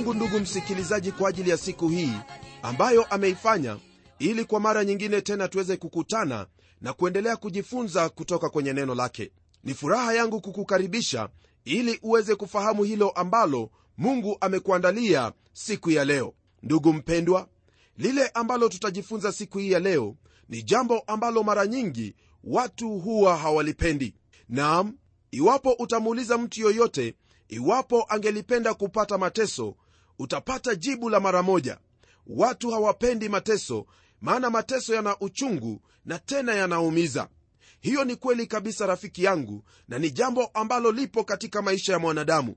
mungu ndugu msikilizaji kwa ajili ya siku hii ambayo ameifanya ili kwa mara nyingine tena tuweze kukutana na kuendelea kujifunza kutoka kwenye neno lake. Ni furaha yangu kukukaribisha ili uweze kufahamu hilo ambalo mungu amekuandalia siku ya leo. Ndugu mpendwa lile ambalo tutajifunza siku hii ya leo ni jambo ambalo mara nyingi watu huwa hawalipendi. Naam iwapo utamuuliza mtu yoyote iwapo angelipenda kupata mateso utapata jibu la mara moja. Watu hawapendi mateso maana mateso yana uchungu na tena yanaumiza. Hiyo ni kweli kabisa rafiki yangu na ni jambo ambalo lipo katika maisha ya mwanadamu.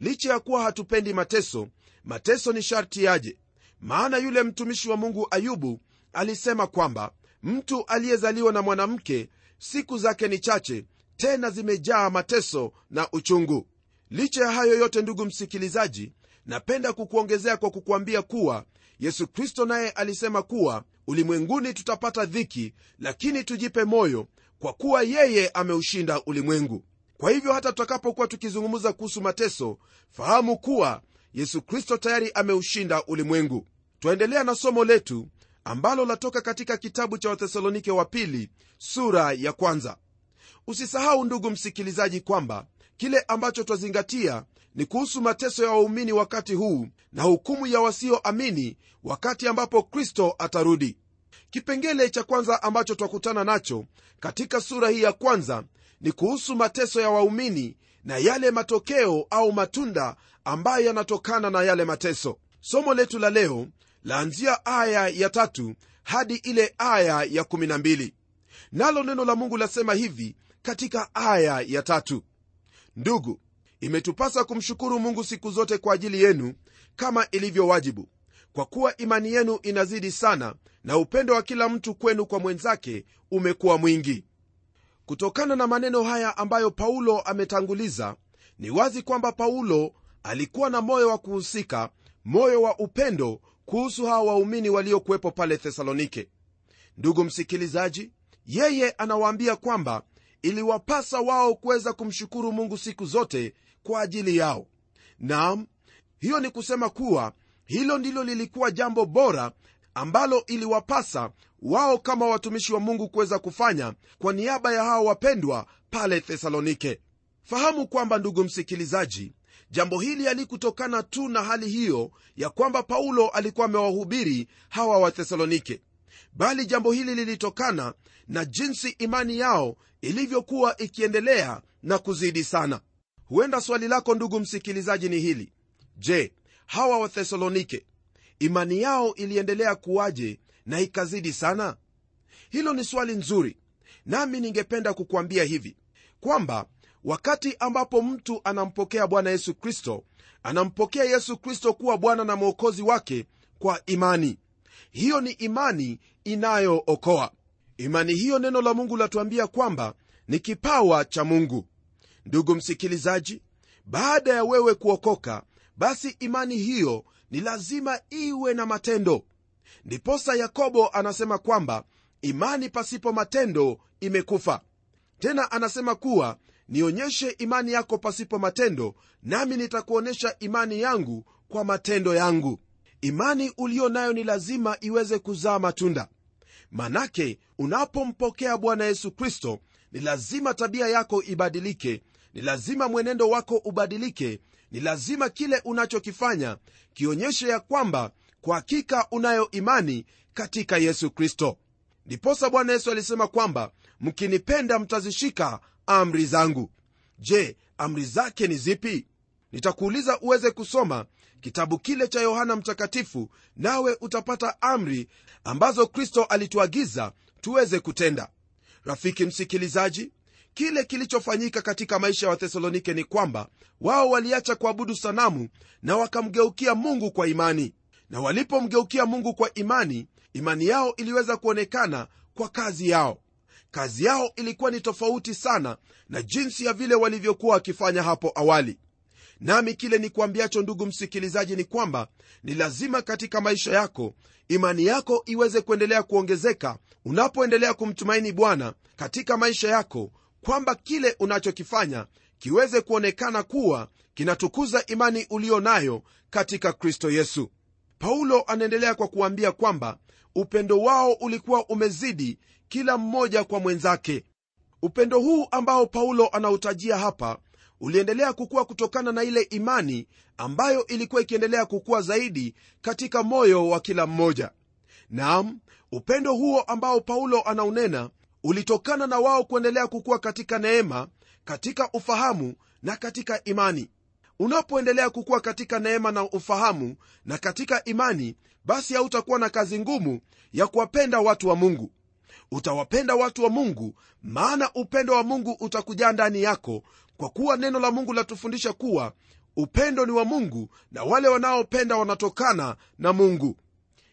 Licha ya kuwa hatupendi mateso mateso ni sharti yaje. Maana yule mtumishi wa mungu ayubu alisema kwamba mtu aliyezaliwa na mwanamke siku zake ni chache tena zimejaa mateso na uchungu. Licha ya hayo yote ndugu msikilizaji napenda kukuongezea kwa kukuambia kuwa yesu kristo naye alisema kuwa ulimwenguni tutapata dhiki lakini tujipe moyo kwa kuwa yeye ameushinda ulimwengu. Kwa hivyo hata tutakapokuwa tukizungumza kuhusu mateso fahamu kuwa yesu kristo tayari ameushinda ulimwengu. Twaendelea na somo letu ambalo latoka katika kitabu cha wathesalonike wa pili sura ya kwanza. Usisahau ndugu msikilizaji kwamba kile ambacho twazingatia ni kuhusu mateso ya waumini wakati huu na hukumu ya wasioamini wakati ambapo kristo atarudi. Kipengele cha kwanza ambacho twakutana nacho katika sura hii ya kwanza ni kuhusu mateso ya waumini na yale matokeo au matunda ambayo yanatokana na yale mateso. Somo letu la leo laanzia aya ya tatu hadi ile aya ya 12 nalo neno la mungu lasema hivi katika aya ya tatu. Ndugu imetupasa kumshukuru mungu siku zote kwa ajili yenu kama ilivyo wajibu. Kwa kuwa imani yenu inazidi sana na upendo wa kila mtu kwenu kwa mwenzake umekuwa mwingi. Kutokana na maneno haya ambayo paulo ametanguliza ni wazi kwamba paulo alikuwa na moyo wa kuhusika moyo wa upendo kuhusu hawa waumini waliokuwepo pale thesalonike. Ndugu msikilizaji yeye anawaambia kwamba iliwapasa wao kuweza kumshukuru mungu siku zote kwa ajili yao. Naam hiyo ni kusema kuwa hilo ndilo lilikuwa jambo bora ambalo iliwapasa wao kama watumishi wa mungu kuweza kufanya kwa niaba ya hawa wapendwa pale thesalonike. Fahamu kwamba ndugu msikilizaji jambo hili halikutokana tu na hali hiyo ya kwamba paulo alikuwa amewahubiri hawa wathesalonike bali jambo hili lilitokana na jinsi imani yao ilivyokuwa ikiendelea na kuzidi sana huenda swali lako ndugu msikilizaji ni hili. Je hawa wathesalonike imani yao iliendelea kuwaje na ikazidi sana? Hilo ni swali nzuri nami ningependa kukuambia hivi kwamba wakati ambapo mtu anampokea bwana yesu kristo anampokea yesu kristo kuwa bwana na mwokozi wake kwa imani. Hiyo ni imani inayookoa. Imani hiyo neno la mungu latuambia kwamba ni kipawa cha mungu ndugu msikilizaji baada ya wewe kuokoka basi imani hiyo ni lazima iwe na matendo. Ndiposa yakobo anasema kwamba imani pasipo matendo imekufa. Tena anasema kuwa nionyeshe imani yako pasipo matendo nami nitakuonyesha imani yangu kwa matendo yangu. Imani uliyo nayo ni lazima iweze kuzaa matunda. Manake unapompokea bwana yesu kristo ni lazima tabia yako ibadilike ni lazima mwenendo wako ubadilike. Ni lazima kile unachokifanya kionyeshe ya kwamba kwa hakika unayo imani katika yesu kristo. Ndiposa bwana yesu alisema kwamba mkinipenda mtazishika amri zangu. Je amri zake ni zipi? Nitakuuliza uweze kusoma kitabu kile cha yohana mtakatifu nawe utapata amri ambazo kristo alituagiza tuweze kutenda. Rafiki msikilizaji kile kilichofanyika katika maisha ya wathesalonike ni kwamba wao waliacha kuabudu sanamu na wakamgeukia mungu kwa imani. Na walipomgeukia mungu kwa imani imani yao iliweza kuonekana kwa kazi yao. Kazi yao ilikuwa ni tofauti sana na jinsi ya vile walivyokuwa wakifanya hapo awali. Nami kile ni kuambiacho ndugu msikilizaji ni kwamba ni lazima katika maisha yako imani yako iweze kuendelea kuongezeka. Unapoendelea kumtumaini bwana katika maisha yako kwamba kile unachokifanya kiweze kuonekana kuwa kinatukuza imani uliyo nayo katika kristo yesu. Paulo anaendelea kwa kuambia kwamba upendo wao ulikuwa umezidi kila mmoja kwa mwenzake. Upendo huu ambao paulo anautajia hapa uliendelea kukua kutokana na ile imani ambayo ilikuwa ikiendelea kukua zaidi katika moyo wa kila mmoja. Naam upendo huo ambao paulo anaunena ulitokana na wao kuendelea kukua katika neema katika ufahamu na katika imani. Unapoendelea kukua katika neema na ufahamu na katika imani basi hautakuwa na kazi ngumu ya kuwapenda watu wa mungu. Utawapenda watu wa mungu maana upendo wa mungu utakujaa ndani yako kwa kuwa neno la mungu latufundisha kuwa upendo ni wa mungu na wale wanaopenda wanatokana na mungu.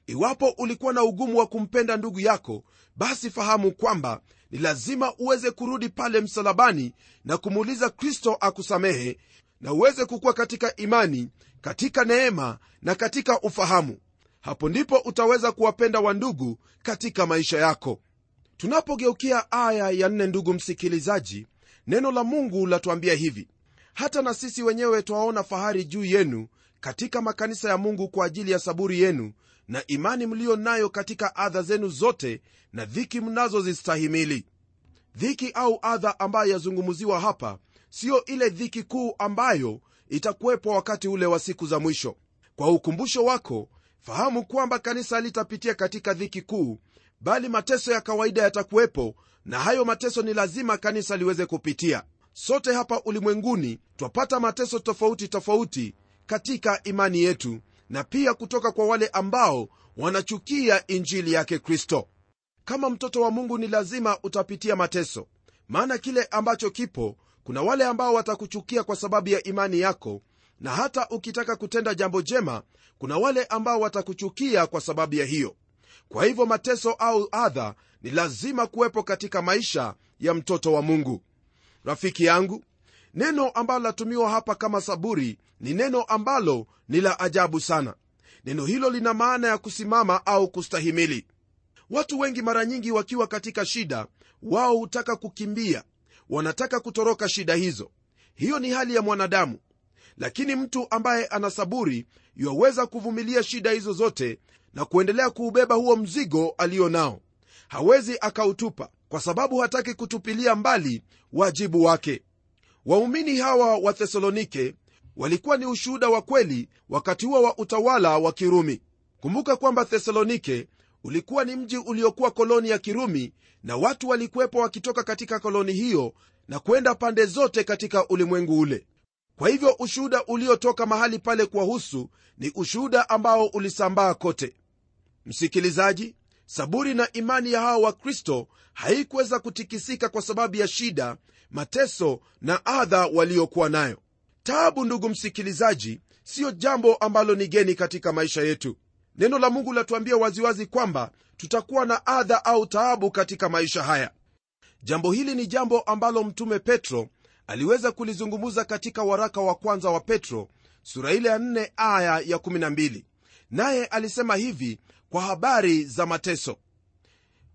Iwapo ulikuwa na ugumu wa kumpenda ndugu yako basi fahamu kwamba ni lazima uweze kurudi pale msalabani na kumuuliza kristo akusamehe na uweze kukuwa katika imani katika neema na katika ufahamu. Hapo ndipo utaweza kuwapenda wandugu katika maisha yako. Tunapogeukia aya ya nne ndugu msikilizaji neno la mungu latuambia hivi. Hata na sisi wenyewe twaona fahari juu yenu katika makanisa ya mungu kwa ajili ya saburi yenu na imani mliyo nayo katika adha zenu zote na dhiki mnazozistahimili. Dhiki au adha ambayo yazungumziwa hapa siyo ile dhiki kuu ambayo itakuwepo wakati ule wa siku za mwisho. Kwa ukumbusho wako fahamu kwamba kanisa litapitia katika dhiki kuu bali mateso ya kawaida yatakuwepo na hayo mateso ni lazima kanisa liweze kupitia. Sote hapa ulimwenguni twapata mateso tofauti tofauti katika imani yetu na pia kutoka kwa wale ambao wanachukia injili yake kristo. Kama mtoto wa mungu ni lazima utapitia mateso maana kile ambacho kipo kuna wale ambao watakuchukia kwa sababu ya imani yako na hata ukitaka kutenda jambo jema kuna wale ambao watakuchukia kwa sababu ya hiyo. Kwa hivyo mateso au adha ni lazima kuwepo katika maisha ya mtoto wa mungu. Rafiki yangu neno ambalo latumiwa hapa kama saburi ni neno ambalo ni la ajabu sana. Neno hilo lina maana ya kusimama au kustahimili. Watu wengi mara nyingi wakiwa katika shida wao hutaka kukimbia. Wanataka kutoroka shida hizo. Hiyo ni hali ya mwanadamu. Lakini mtu ambaye ana saburi yuwaweza kuvumilia shida hizo zote na kuendelea kuubeba huo mzigo alio nao. Hawezi akautupa kwa sababu hataki kutupilia mbali wajibu wake waumini hawa wa thesalonike walikuwa ni ushuhuda wa kweli wakati huo wa utawala wa kirumi. Kumbuka kwamba thesalonike ulikuwa ni mji uliokuwa koloni ya kirumi na watu walikuwepo wakitoka katika koloni hiyo na kwenda pande zote katika ulimwengu ule. Kwa hivyo ushuhuda uliotoka mahali pale kuwahusu ni ushuhuda ambao ulisambaa kote. Msikilizaji saburi na imani ya hawa wakristo haikuweza kutikisika kwa sababu ya shida mateso na adha waliokuwa nayo. Taabu ndugu msikilizaji siyo jambo ambalo ni geni katika maisha yetu. Neno la mungu latuambia waziwazi kwamba tutakuwa na adha au taabu katika maisha haya. Jambo hili ni jambo ambalo mtume petro aliweza kulizungumza katika waraka wa kwanza wa petro sura ile ya 4 aya ya 12 naye alisema hivi kwa habari za mateso.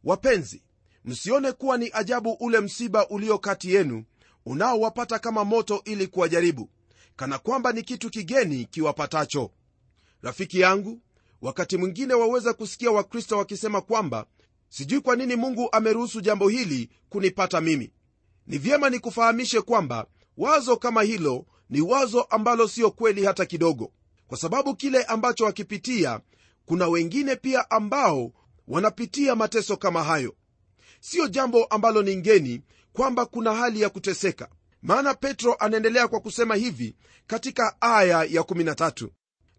Wapenzi msione kuwa ni ajabu ule msiba ulio kati yenu unaowapata kama moto ili kuwajaribu kana kwamba ni kitu kigeni kiwapatacho. Rafiki yangu wakati mwingine waweza kusikia wakristo wakisema kwamba sijui kwa nini mungu ameruhusu jambo hili kunipata mimi. Ni vyema nikufahamishe kwamba wazo kama hilo ni wazo ambalo siyo kweli hata kidogo kwa sababu kile ambacho wakipitia kuna wengine pia ambao wanapitia mateso kama hayo. Siyo jambo ambalo ni ngeni kwamba kuna hali ya kuteseka. Maana petro anaendelea kwa kusema hivi katika aya ya 13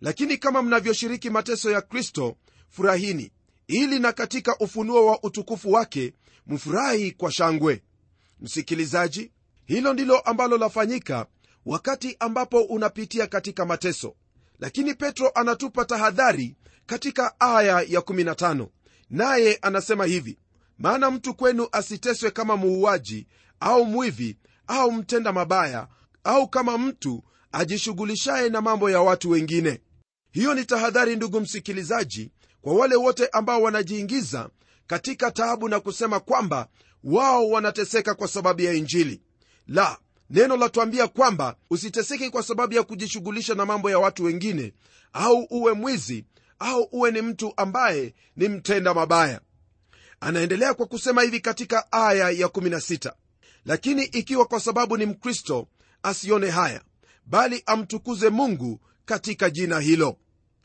lakini kama mnavyoshiriki mateso ya kristo furahini. Ili na katika ufunuo wa utukufu wake mfurahi kwa shangwe. Msikilizaji hilo ndilo ambalo lafanyika wakati ambapo unapitia katika mateso. Lakini petro anatupa tahadhari katika aya ya 15 naye anasema hivi maana mtu kwenu asiteswe kama muuaji au mwivi au mtenda mabaya au kama mtu ajishughulishaye na mambo ya watu wengine. Hiyo ni tahadhari ndugu msikilizaji kwa wale wote ambao wanajiingiza katika taabu na kusema kwamba wao wanateseka kwa sababu ya injili. La neno latuambia kwamba usiteseke kwa sababu ya kujishughulisha na mambo ya watu wengine au uwe mwizi au uwe ni mtu ambaye ni mtenda mabaya. Anaendelea kwa kusema hivi katika aya ya 16 lakini ikiwa kwa sababu ni mkristo asione haya bali amtukuze mungu katika jina hilo.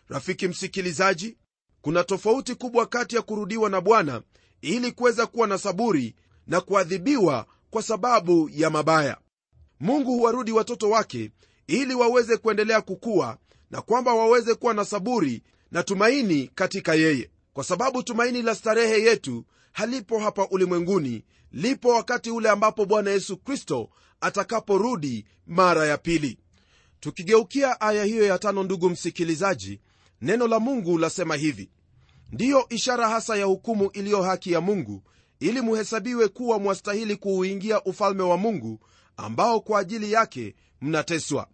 Rafiki msikilizaji kuna tofauti kubwa kati ya kurudiwa na bwana ili kuweza kuwa na saburi na kuadhibiwa kwa sababu ya mabaya. Mungu huwarudi watoto wake ili waweze kuendelea kukua na kwamba waweze kuwa na saburi na tumaini katika yeye. Kwa sababu tumaini la starehe yetu halipo hapa ulimwenguni lipo wakati ule ambapo bwana yesu kristo atakaporudi mara ya pili. Tukigeukia aya hiyo ya tano ndugu msikilizaji neno la mungu lasema hivi. Ndiyo ishara hasa ya hukumu iliyo haki ya mungu ili muhesabiwe kuwa mwastahili kuuingia ufalme wa mungu ambao kwa ajili yake mnateswa.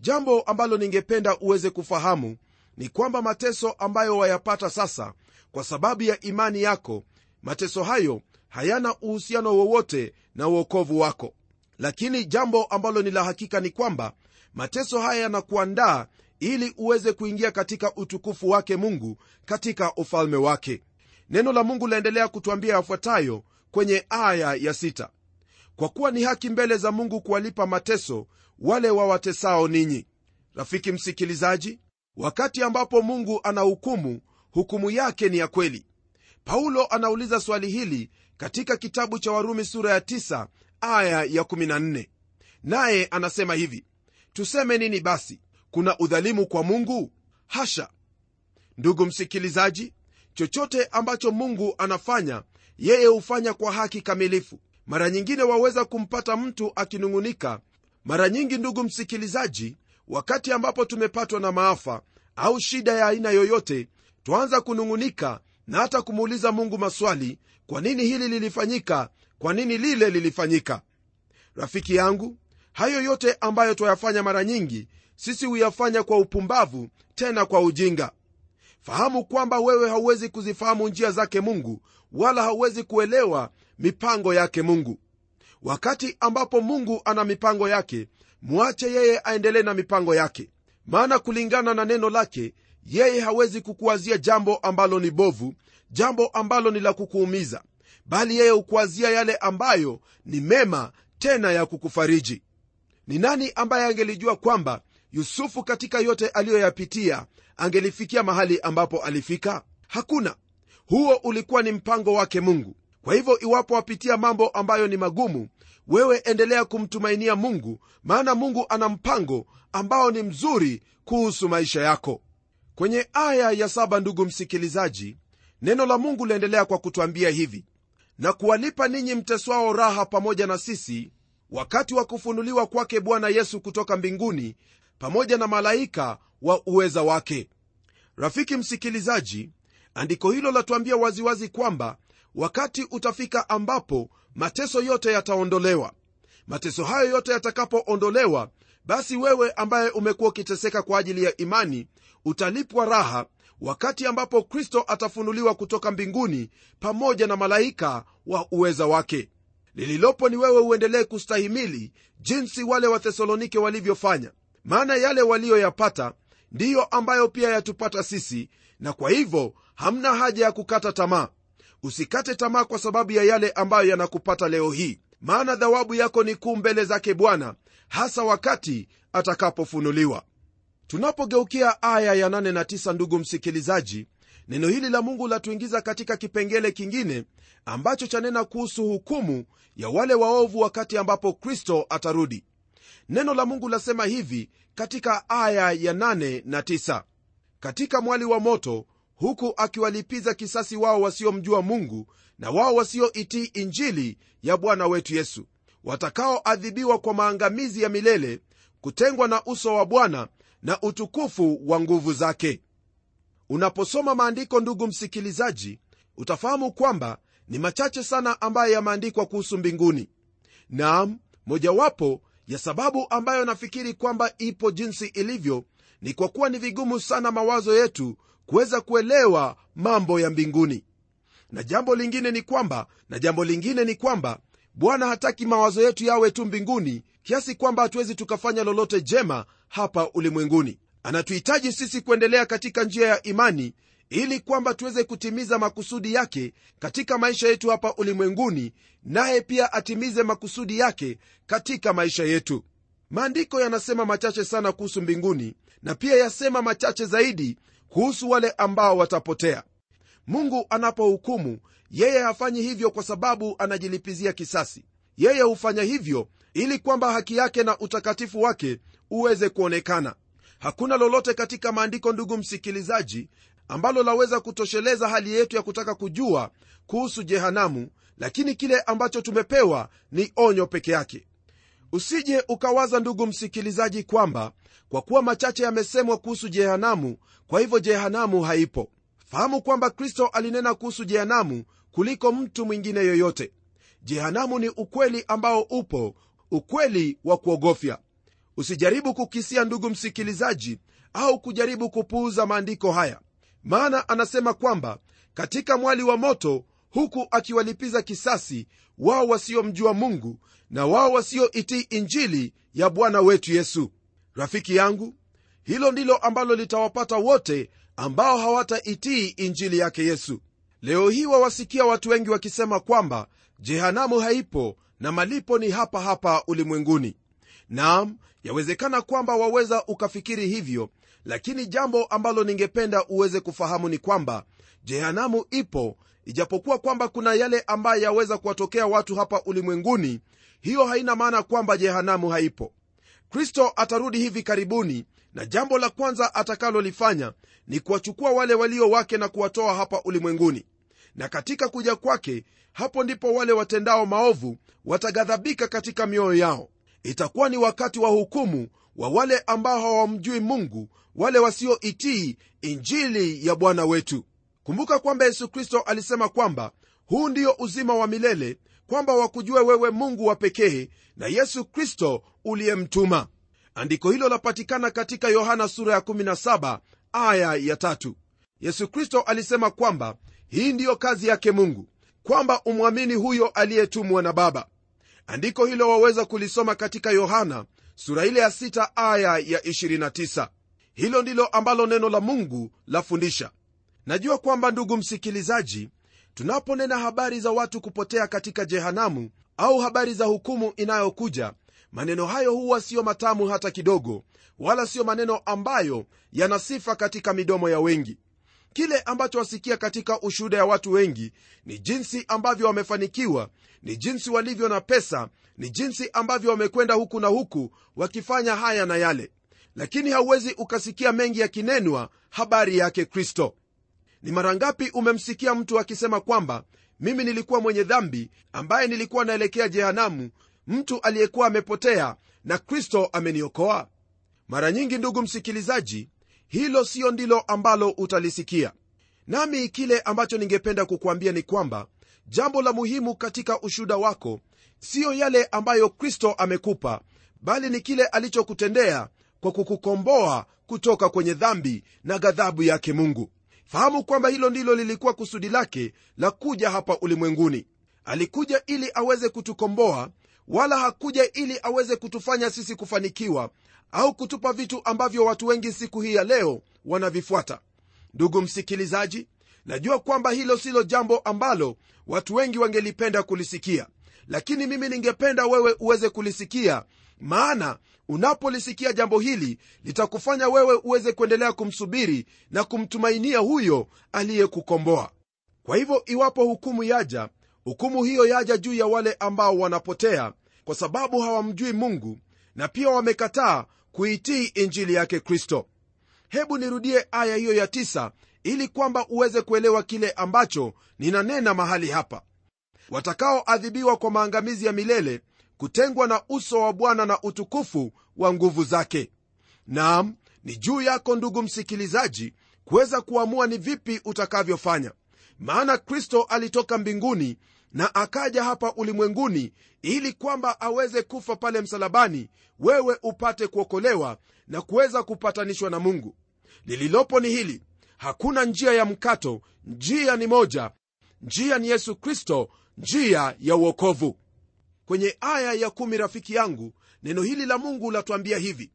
Jambo ambalo ningependa uweze kufahamu ni kwamba mateso ambayo wayapata sasa kwa sababu ya imani yako mateso hayo hayana uhusiano wowote na uokovu wako. Lakini jambo ambalo ni la hakika ni kwamba mateso haya yanakuandaa ili uweze kuingia katika utukufu wake mungu katika ufalme wake. Neno la mungu laendelea kutwambia yafuatayo kwenye aya ya sita. kwa kuwa ni haki mbele za mungu kuwalipa mateso wale wawatesao ninyi. Rafiki msikilizaji wakati ambapo mungu anahukumu hukumu yake ni ya kweli. Paulo anauliza swali hili katika kitabu cha warumi sura ya 9 aya ya 14 naye anasema hivi tuseme nini basi? Kuna udhalimu kwa mungu? Hasha! Ndugu msikilizaji chochote ambacho mungu anafanya yeye hufanya kwa haki kamilifu. Mara nyingine waweza kumpata mtu akinung'unika. Mara nyingi ndugu msikilizaji wakati ambapo tumepatwa na maafa au shida ya aina yoyote twaanza kunung'unika na hata kumuuliza mungu maswali kwa nini hili lilifanyika kwa nini lile lilifanyika. Rafiki yangu hayo yote ambayo twayafanya mara nyingi sisi huyafanya kwa upumbavu tena kwa ujinga. Fahamu kwamba wewe hauwezi kuzifahamu njia zake mungu wala hauwezi kuelewa mipango yake mungu wakati ambapo mungu ana mipango yake mwache yeye aendelee na mipango yake. Maana kulingana na neno lake yeye hawezi kukuwazia jambo ambalo ni bovu jambo ambalo ni la kukuumiza. Bali yeye hukuwazia yale ambayo ni mema tena ya kukufariji. Ni nani ambaye angelijua kwamba yusufu katika yote aliyoyapitia angelifikia mahali ambapo alifika? Hakuna. Huo ulikuwa ni mpango wake mungu kwa hivyo iwapo wapitia mambo ambayo ni magumu wewe endelea kumtumainia mungu maana mungu ana mpango ambao ni mzuri kuhusu maisha yako. Kwenye aya ya saba ndugu msikilizaji neno la mungu laendelea kwa kutwambia hivi na kuwalipa ninyi mteswao raha pamoja na sisi wakati wa kufunuliwa kwake bwana yesu kutoka mbinguni pamoja na malaika wa uweza wake. Rafiki msikilizaji andiko hilo latuambia waziwazi kwamba wakati utafika ambapo mateso yote yataondolewa. Mateso hayo yote yatakapoondolewa basi wewe ambaye umekuwa ukiteseka kwa ajili ya imani utalipwa raha wakati ambapo kristo atafunuliwa kutoka mbinguni pamoja na malaika wa uweza wake. Lililopo ni wewe uendelee kustahimili jinsi wale wathesalonike walivyofanya. Maana yale waliyoyapata ndiyo ambayo pia yatupata sisi na kwa hivyo hamna haja ya kukata tamaa usikate tamaa kwa sababu ya yale ambayo yanakupata leo hii. Maana dhawabu yako ni kuu mbele zake bwana hasa wakati atakapofunuliwa. Tunapogeukia aya ya 8 na 9 ndugu msikilizaji neno hili la mungu latuingiza katika kipengele kingine ambacho chanena kuhusu hukumu ya wale waovu wakati ambapo kristo atarudi. Neno la mungu lasema hivi katika aya ya 8 na 9 katika mwali wa moto huku akiwalipiza kisasi wao wasiomjua mungu na wao wasioitii injili ya bwana wetu yesu watakaoadhibiwa kwa maangamizi ya milele kutengwa na uso wa bwana na utukufu wa nguvu zake. Unaposoma maandiko ndugu msikilizaji utafahamu kwamba ni machache sana ambayo yameandikwa kuhusu mbinguni. Naam mojawapo ya sababu ambayo nafikiri kwamba ipo jinsi ilivyo ni kwa kuwa ni vigumu sana mawazo yetu kuweza kuelewa mambo ya mbinguni. Na jambo lingine ni kwamba na jambo lingine ni kwamba bwana hataki mawazo yetu yawe tu mbinguni kiasi kwamba hatuwezi tukafanya lolote jema hapa ulimwenguni. Anatuhitaji sisi kuendelea katika njia ya imani ili kwamba tuweze kutimiza makusudi yake katika maisha yetu hapa ulimwenguni naye pia atimize makusudi yake katika maisha yetu. Maandiko yanasema machache sana kuhusu mbinguni na pia yasema machache zaidi kuhusu wale ambao watapotea. Mungu anapohukumu yeye hafanyi hivyo kwa sababu anajilipizia kisasi. Yeye hufanya hivyo ili kwamba haki yake na utakatifu wake uweze kuonekana. Hakuna lolote katika maandiko ndugu msikilizaji ambalo laweza kutosheleza hali yetu ya kutaka kujua kuhusu jehanamu lakini kile ambacho tumepewa ni onyo peke yake usije ukawaza ndugu msikilizaji kwamba kwa kuwa machache yamesemwa kuhusu jehanamu kwa hivyo jehanamu haipo. Fahamu kwamba kristo alinena kuhusu jehanamu kuliko mtu mwingine yoyote. Jehanamu ni ukweli ambao upo ukweli wa kuogofya. Usijaribu kukisia ndugu msikilizaji au kujaribu kupuuza maandiko haya. Maana anasema kwamba katika mwali wa moto huku akiwalipiza kisasi wao wasiomjua mungu na wao wasioitii injili ya bwana wetu yesu. Rafiki yangu hilo ndilo ambalo litawapata wote ambao hawataitii injili yake yesu. Leo hii wawasikia watu wengi wakisema kwamba jehanamu haipo na malipo ni hapa hapa ulimwenguni. Naam yawezekana kwamba waweza ukafikiri hivyo lakini jambo ambalo ningependa uweze kufahamu ni kwamba jehanamu ipo ijapokuwa kwamba kuna yale ambayo yaweza kuwatokea watu hapa ulimwenguni hiyo haina maana kwamba jehanamu haipo. Kristo atarudi hivi karibuni na jambo la kwanza atakalolifanya ni kuwachukua wale walio wake na kuwatoa hapa ulimwenguni. Na katika kuja kwake hapo ndipo wale watendao maovu wataghadhabika katika mioyo yao. Itakuwa ni wakati wa hukumu wa wale ambao hawamjui mungu wale wasioitii injili ya bwana wetu kumbuka kwamba yesu kristo alisema kwamba huu ndio uzima wa milele kwamba wakujue wewe mungu wa pekee na yesu kristo uliyemtuma. Andiko hilo lapatikana katika yohana sura ya 17 aya ya tatu. yesu kristo alisema kwamba hii ndiyo kazi yake mungu kwamba umwamini huyo aliyetumwa na baba. Andiko hilo waweza kulisoma katika yohana sura ile ya 6 aya ya 29 hilo ndilo ambalo neno la mungu lafundisha najua kwamba ndugu msikilizaji tunaponena habari za watu kupotea katika jehanamu au habari za hukumu inayokuja maneno hayo huwa siyo matamu hata kidogo wala siyo maneno ambayo yana sifa katika midomo ya wengi. Kile ambacho wasikia katika ushuhuda ya watu wengi ni jinsi ambavyo wamefanikiwa ni jinsi walivyo na pesa ni jinsi ambavyo wamekwenda huku na huku wakifanya haya na yale. Lakini hauwezi ukasikia mengi yakinenwa habari yake kristo ni mara ngapi umemsikia mtu akisema kwamba mimi nilikuwa mwenye dhambi ambaye nilikuwa naelekea jehanamu mtu aliyekuwa amepotea na kristo ameniokoa? Mara nyingi ndugu msikilizaji hilo siyo ndilo ambalo utalisikia. Nami kile ambacho ningependa kukuambia ni kwamba jambo la muhimu katika ushuda wako siyo yale ambayo kristo amekupa bali ni kile alichokutendea kwa kukukomboa kutoka kwenye dhambi na ghadhabu yake mungu fahamu kwamba hilo ndilo lilikuwa kusudi lake la kuja hapa ulimwenguni. Alikuja ili aweze kutukomboa wala hakuja ili aweze kutufanya sisi kufanikiwa au kutupa vitu ambavyo watu wengi siku hii ya leo wanavifuata. Ndugu msikilizaji najua kwamba hilo silo jambo ambalo watu wengi wangelipenda kulisikia lakini mimi ningependa wewe uweze kulisikia maana unapolisikia jambo hili litakufanya wewe uweze kuendelea kumsubiri na kumtumainia huyo aliyekukomboa. Kwa hivyo iwapo hukumu yaja hukumu hiyo yaja juu ya wale ambao wanapotea kwa sababu hawamjui mungu na pia wamekataa kuitii injili yake kristo. Hebu nirudie aya hiyo ya tisa ili kwamba uweze kuelewa kile ambacho ninanena mahali hapa. Watakaoadhibiwa kwa maangamizi ya milele kutengwa na uso wa bwana na utukufu wa nguvu zake. Naam ni juu yako ndugu msikilizaji kuweza kuamua ni vipi utakavyofanya. Maana kristo alitoka mbinguni na akaja hapa ulimwenguni ili kwamba aweze kufa pale msalabani wewe upate kuokolewa na kuweza kupatanishwa na mungu. Lililopo ni hili hakuna njia ya mkato njia ni moja njia ni yesu kristo njia ya uokovu kwenye aya ya kumi rafiki yangu neno hili la mungu latuambia hivi.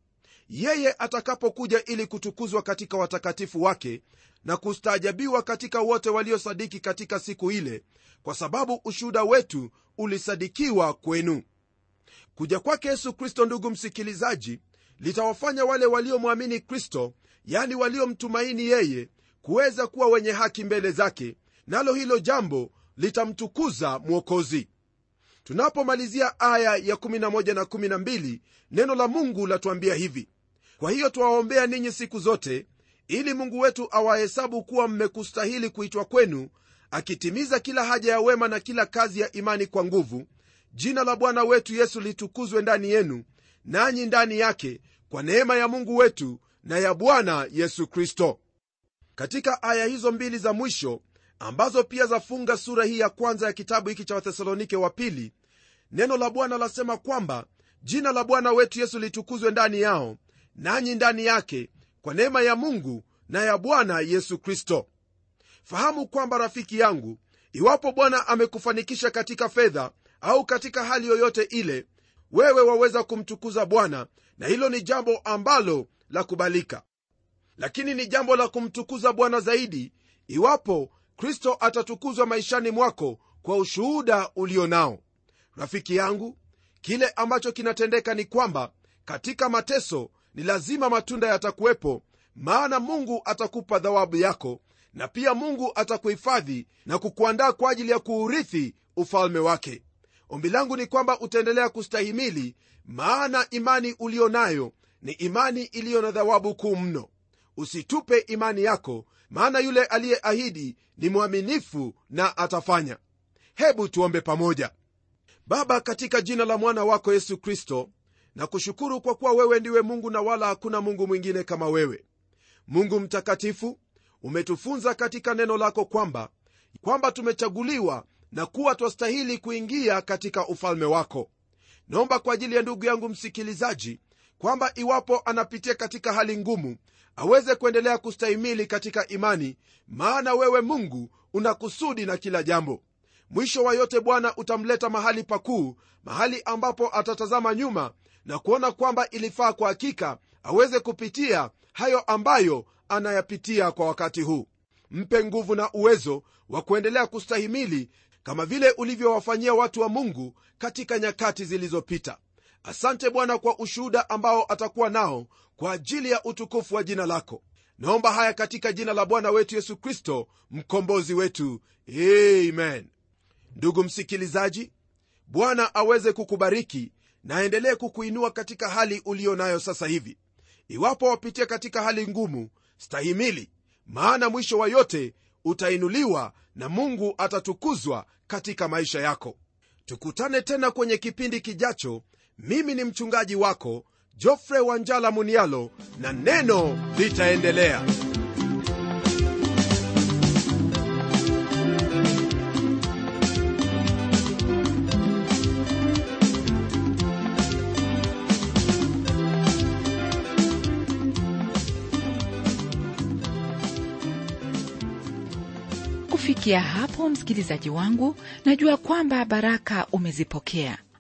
Yeye atakapokuja ili kutukuzwa katika watakatifu wake na kustaajabiwa katika wote waliosadiki katika siku ile kwa sababu ushuhuda wetu ulisadikiwa kwenu. Kuja kwake yesu kristo ndugu msikilizaji litawafanya wale waliomwamini kristo yani waliomtumaini yeye kuweza kuwa wenye haki mbele zake nalo hilo jambo litamtukuza mwokozi tunapomalizia aya ya 11 na 12 neno la mungu latuambia hivi. Kwa hiyo twawaombea ninyi siku zote ili mungu wetu awahesabu kuwa mmekustahili kuitwa kwenu akitimiza kila haja ya wema na kila kazi ya imani kwa nguvu. Jina la bwana wetu yesu litukuzwe ndani yenu nanyi ndani yake kwa neema ya mungu wetu na ya bwana yesu kristo. Katika aya hizo mbili za mwisho ambazo pia zafunga sura hii ya kwanza ya kitabu hiki cha wathesalonike wa pili neno la bwana lasema kwamba jina la bwana wetu yesu litukuzwe ndani yao nanyi ndani yake kwa neema ya mungu na ya bwana yesu kristo. Fahamu kwamba rafiki yangu iwapo bwana amekufanikisha katika fedha au katika hali yoyote ile wewe waweza kumtukuza bwana na hilo ni jambo ambalo la kubalika lakini ni jambo la kumtukuza bwana zaidi iwapo kristo atatukuzwa maishani mwako kwa ushuhuda ulio nao. Rafiki yangu kile ambacho kinatendeka ni kwamba katika mateso ni lazima matunda yatakuwepo maana mungu atakupa dhawabu yako na pia mungu atakuhifadhi na kukuandaa kwa ajili ya kuurithi ufalme wake. Ombi langu ni kwamba utaendelea kustahimili maana imani uliyo nayo ni imani iliyo na dhawabu kuu mno. Usitupe imani yako maana yule aliyeahidi ni mwaminifu na atafanya. Hebu tuombe pamoja. Baba katika jina la mwana wako yesu kristo na kushukuru kwa kuwa wewe ndiwe mungu na wala hakuna mungu mwingine kama wewe. Mungu mtakatifu umetufunza katika neno lako kwamba kwamba tumechaguliwa na kuwa twastahili kuingia katika ufalme wako. Naomba kwa ajili ya ndugu yangu msikilizaji kwamba iwapo anapitia katika hali ngumu aweze kuendelea kustahimili katika imani maana wewe mungu una kusudi na kila jambo. Mwisho wa yote bwana utamleta mahali pakuu mahali ambapo atatazama nyuma na kuona kwamba ilifaa kwa hakika aweze kupitia hayo ambayo anayapitia kwa wakati huu. Mpe nguvu na uwezo wa kuendelea kustahimili kama vile ulivyowafanyia watu wa mungu katika nyakati zilizopita asante bwana kwa ushuhuda ambao atakuwa nao kwa ajili ya utukufu wa jina lako. Naomba haya katika jina la bwana wetu yesu kristo mkombozi wetu. Amen. Ndugu msikilizaji bwana aweze kukubariki na aendelee kukuinua katika hali uliyo nayo sasa hivi. Iwapo wapitia katika hali ngumu stahimili maana mwisho wa yote utainuliwa na mungu atatukuzwa katika maisha yako. Tukutane tena kwenye kipindi kijacho mimi ni mchungaji wako jofre wanjala munialo na neno litaendelea. Kufikia hapo msikilizaji wangu najua kwamba baraka umezipokea